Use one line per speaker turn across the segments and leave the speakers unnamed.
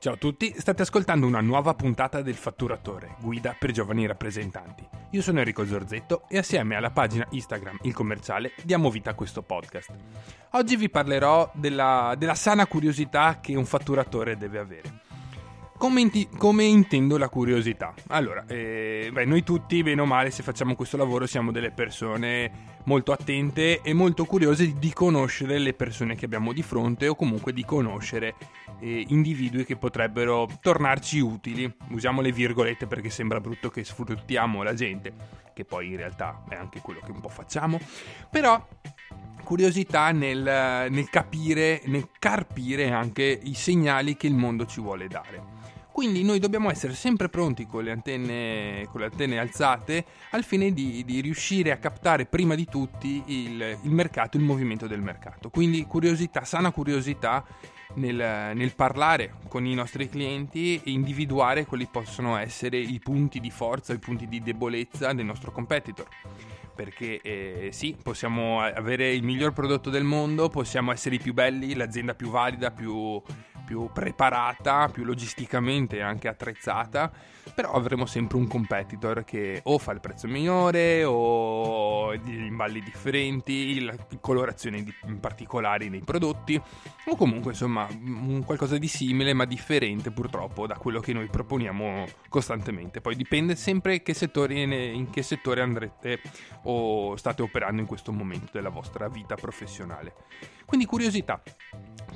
Ciao a tutti, state ascoltando una nuova puntata del Fatturatore, guida per giovani rappresentanti. Io sono Enrico Zorzetto e assieme alla pagina Instagram Il Commerciale diamo vita a questo podcast. Oggi vi parlerò della, della sana curiosità che un fatturatore deve avere. Come, inti- come, intendo la curiosità? Allora, eh, beh, noi tutti, bene o male, se facciamo questo lavoro, siamo delle persone molto attente e molto curiose di conoscere le persone che abbiamo di fronte o comunque di conoscere eh, individui che potrebbero tornarci utili. Usiamo le virgolette perché sembra brutto che sfruttiamo la gente, che poi in realtà è anche quello che un po' facciamo. Però curiosità nel, nel capire, nel carpire anche i segnali che il mondo ci vuole dare. Quindi noi dobbiamo essere sempre pronti con le antenne, con le antenne alzate al fine di, di, riuscire a captare prima di tutti il, il, mercato, il movimento del mercato. Quindi curiosità, sana curiosità nel, nel, parlare con i nostri clienti e individuare quali possono essere i punti di forza, i punti di debolezza del nostro competitor perché eh, sì, possiamo avere il miglior prodotto del mondo, possiamo essere i più belli, l'azienda più valida, più, più preparata, più logisticamente anche attrezzata, però avremo sempre un competitor che o fa il prezzo minore o gli imballi differenti, colorazioni di, particolari nei prodotti o comunque insomma qualcosa di simile ma differente purtroppo da quello che noi proponiamo costantemente. Poi dipende sempre che settori, in che settore andrete o state operando in questo momento della vostra vita professionale. Quindi curiosità,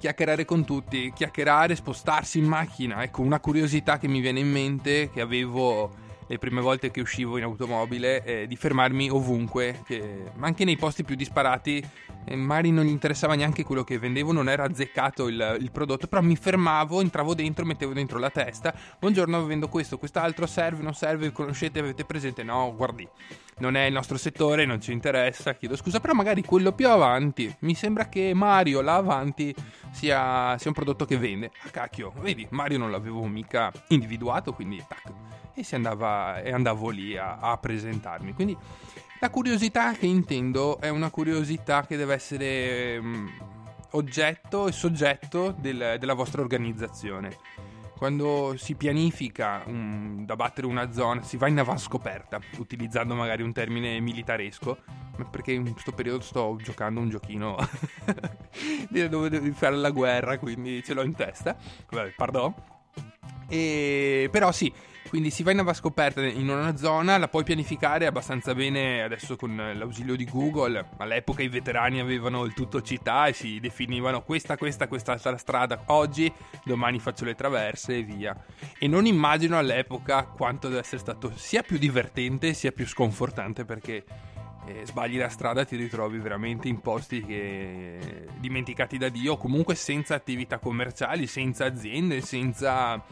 chiacchierare con tutti, chiacchierare, spostarsi in macchina. Ecco, una curiosità che mi viene in mente che avevo le prime volte che uscivo in automobile è di fermarmi ovunque, che, anche nei posti più disparati e magari non gli interessava neanche quello che vendevo, non era azzeccato il, il, prodotto, però mi fermavo, entravo dentro, mettevo dentro la testa, buongiorno, vendo questo, quest'altro, serve, non serve, conoscete, avete presente? No, guardi, non è il nostro settore, non ci interessa, chiedo scusa, però magari quello più avanti, mi sembra che Mario là avanti sia, sia un prodotto che vende. Ah cacchio, vedi, Mario non l'avevo mica individuato, quindi tac, e, andava, e andavo lì a, a presentarmi, quindi... La curiosità che intendo è una curiosità che deve essere um, oggetto e soggetto del, della vostra organizzazione. Quando si pianifica um, da battere una zona, si va in avanscoperta, utilizzando magari un termine militaresco, perché in questo periodo sto giocando un giochino dove devi fare la guerra, quindi ce l'ho in testa. Vabbè, pardon. E, però sì, quindi si va in avascoperta in una zona, la puoi pianificare abbastanza bene adesso con l'ausilio di Google. All'epoca i veterani avevano il tutto città e si definivano questa, questa, questa strada oggi, domani faccio le traverse e via. E non immagino all'epoca quanto deve essere stato sia più divertente sia più sconfortante perché eh, sbagli la strada ti ritrovi veramente in posti che, dimenticati da Dio, comunque senza attività commerciali, senza aziende, senza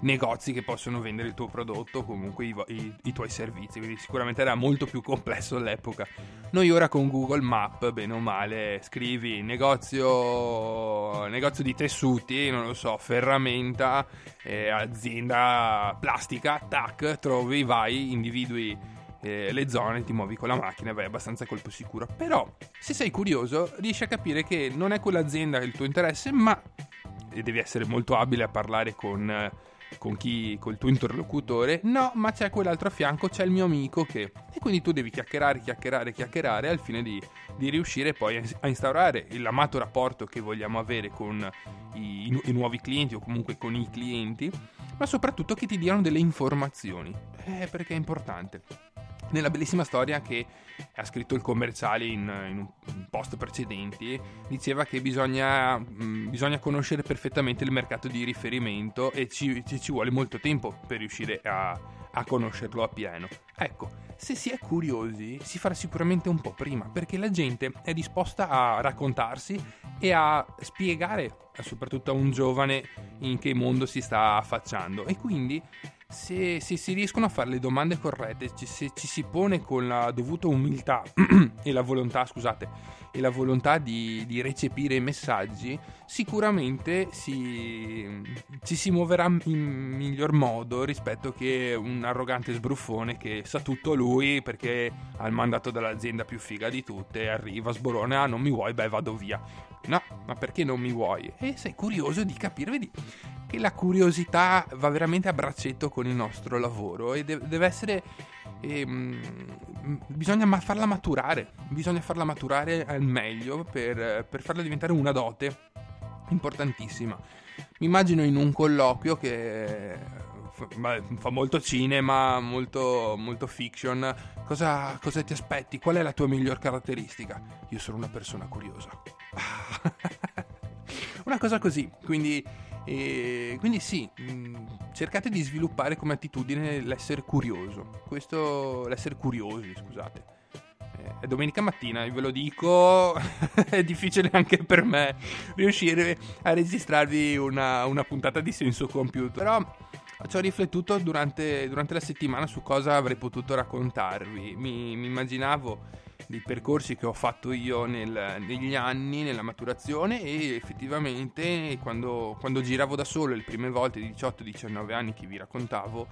negozi che possono vendere il tuo prodotto, comunque i, i, i, tuoi servizi, quindi sicuramente era molto più complesso all'epoca. Noi ora con Google Map, bene o male, scrivi negozio, negozio di tessuti, non lo so, ferramenta, eh, azienda plastica, tac, trovi, vai, individui eh, le zone, ti muovi con la macchina e vai abbastanza a colpo sicuro. Però, se sei curioso, riesci a capire che non è quell'azienda il tuo interesse, ma devi essere molto abile a parlare con, con chi, col tuo interlocutore. No, ma c'è quell'altro a fianco, c'è il mio amico che. E quindi tu devi chiacchierare, chiacchierare, chiacchierare al fine di, di riuscire poi a instaurare l'amato rapporto che vogliamo avere con i, i, i nuovi clienti o comunque con i clienti, ma soprattutto che ti diano delle informazioni. Eh, perché è importante nella bellissima storia che ha scritto il commerciale in, in, un post precedenti, diceva che bisogna, mh, mm, bisogna, conoscere perfettamente il mercato di riferimento e ci, ci, ci vuole molto tempo per riuscire a, a conoscerlo a pieno. Ecco, se si è curiosi, si farà sicuramente un po' prima, perché la gente è disposta a raccontarsi e a spiegare, soprattutto a un giovane, in che mondo si sta affacciando. E quindi se, se, si riescono a fare le domande corrette, se ci si pone con la dovuta umiltà e la volontà, scusate, e la volontà di, di recepire i messaggi, sicuramente si, ci si muoverà in miglior modo rispetto che un arrogante sbruffone che sa tutto lui perché ha il mandato dall'azienda più figa di tutte, arriva, sborona, ah non mi vuoi, beh vado via. No, ma perché non mi vuoi? E sei curioso di capire, vedi, che la curiosità va veramente a braccetto con il nostro lavoro e deve, deve essere... Ehm, bisogna ma- farla maturare, bisogna farla maturare al meglio per, per farla diventare una dote importantissima. Mi immagino in un colloquio che fa molto cinema, molto, molto fiction. Cosa, cosa, ti aspetti? Qual è la tua miglior caratteristica? Io sono una persona curiosa. Una cosa così, quindi, eh, quindi sì, mh, mm, cercate di sviluppare come attitudine l'essere curioso. Questo, l'essere curiosi, scusate. Eh, è domenica mattina, ve lo dico, è difficile anche per me riuscire a registrarvi una, una puntata di senso compiuto. Però ci ho riflettuto durante, durante, la settimana su cosa avrei potuto raccontarvi. Mi, mi immaginavo dei percorsi che ho fatto io nel, negli anni, nella maturazione e effettivamente quando, quando giravo da solo le prime volte di 18-19 anni che vi raccontavo,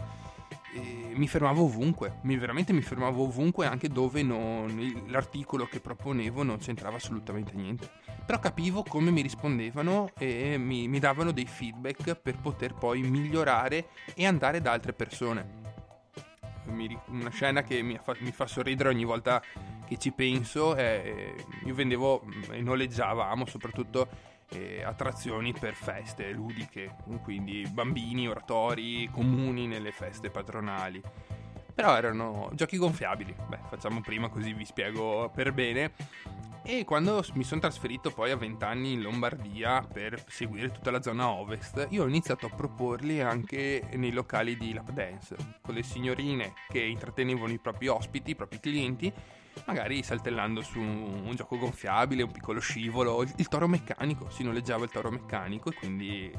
eh, mi fermavo ovunque, mi, veramente mi fermavo ovunque anche dove non, l'articolo che proponevo non c'entrava assolutamente niente. Però capivo come mi rispondevano e mi, mi davano dei feedback per poter poi migliorare e andare da altre persone. una scena che mi fa, mi fa, sorridere ogni volta che ci penso è io vendevo e noleggiavamo soprattutto eh, attrazioni per feste ludiche, quindi bambini, oratori comuni nelle feste patronali. Però erano giochi gonfiabili. Beh, facciamo prima così vi spiego per bene. E quando mi sono trasferito poi a 20 anni in Lombardia per seguire tutta la zona ovest, io ho iniziato a proporli anche nei locali di lap dance, con le signorine che intrattenevano i propri ospiti, i propri clienti, magari saltellando su un gioco gonfiabile, un piccolo scivolo, il toro meccanico, si noleggiava il toro meccanico e quindi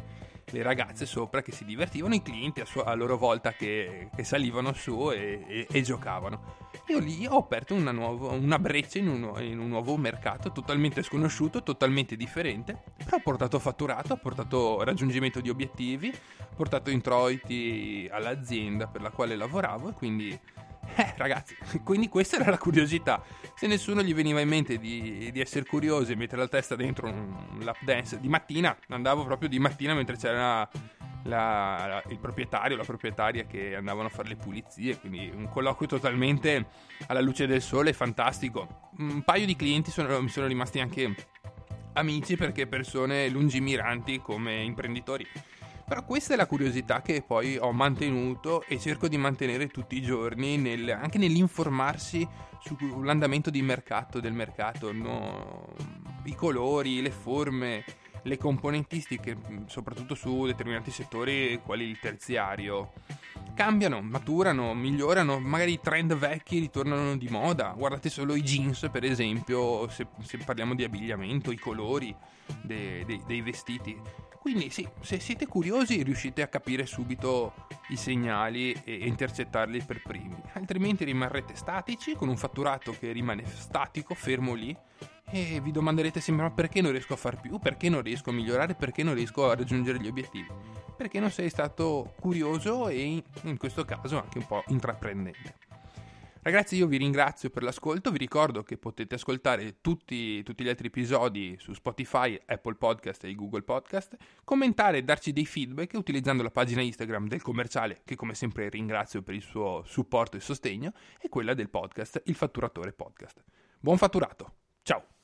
le ragazze sopra che si divertivano, i clienti a, sua, a loro volta che, che salivano su e, e, e, giocavano. Io lì ho aperto una, nuova, una breccia in un, in un, nuovo mercato totalmente sconosciuto, totalmente differente, però ha portato fatturato, ha portato raggiungimento di obiettivi, ha portato introiti all'azienda per la quale lavoravo e quindi eh, ragazzi, quindi questa era la curiosità. Se nessuno gli veniva in mente di, di essere curioso e mettere la testa dentro un lap dance di mattina, andavo proprio di mattina mentre c'era la, la, il proprietario, la proprietaria che andavano a fare le pulizie, quindi un colloquio totalmente alla luce del sole, fantastico. Un paio di clienti sono, mi sono rimasti anche amici perché persone lungimiranti come imprenditori. Però questa è la curiosità che poi ho mantenuto e cerco di mantenere tutti i giorni, nel, anche nell'informarsi sull'andamento di mercato, del mercato, no? i colori, le forme, le componentistiche, soprattutto su determinati settori quali il terziario. Cambiano, maturano, migliorano, magari i trend vecchi ritornano di moda. Guardate solo i jeans, per esempio, se, se parliamo di abbigliamento, i colori dei, dei, dei vestiti quindi sì, se siete curiosi riuscite a capire subito i segnali e intercettarli per primi, altrimenti rimarrete statici con un fatturato che rimane statico, fermo lì e vi domanderete sempre ma perché non riesco a far più, perché non riesco a migliorare, perché non riesco a raggiungere gli obiettivi, perché non sei stato curioso e in questo caso anche un po' intraprendente. Ragazzi, io vi ringrazio per l'ascolto. Vi ricordo che potete ascoltare tutti, tutti, gli altri episodi su Spotify, Apple Podcast e Google Podcast, commentare e darci dei feedback utilizzando la pagina Instagram del commerciale, che come sempre ringrazio per il suo supporto e sostegno, e quella del podcast, il Fatturatore Podcast. Buon fatturato! Ciao!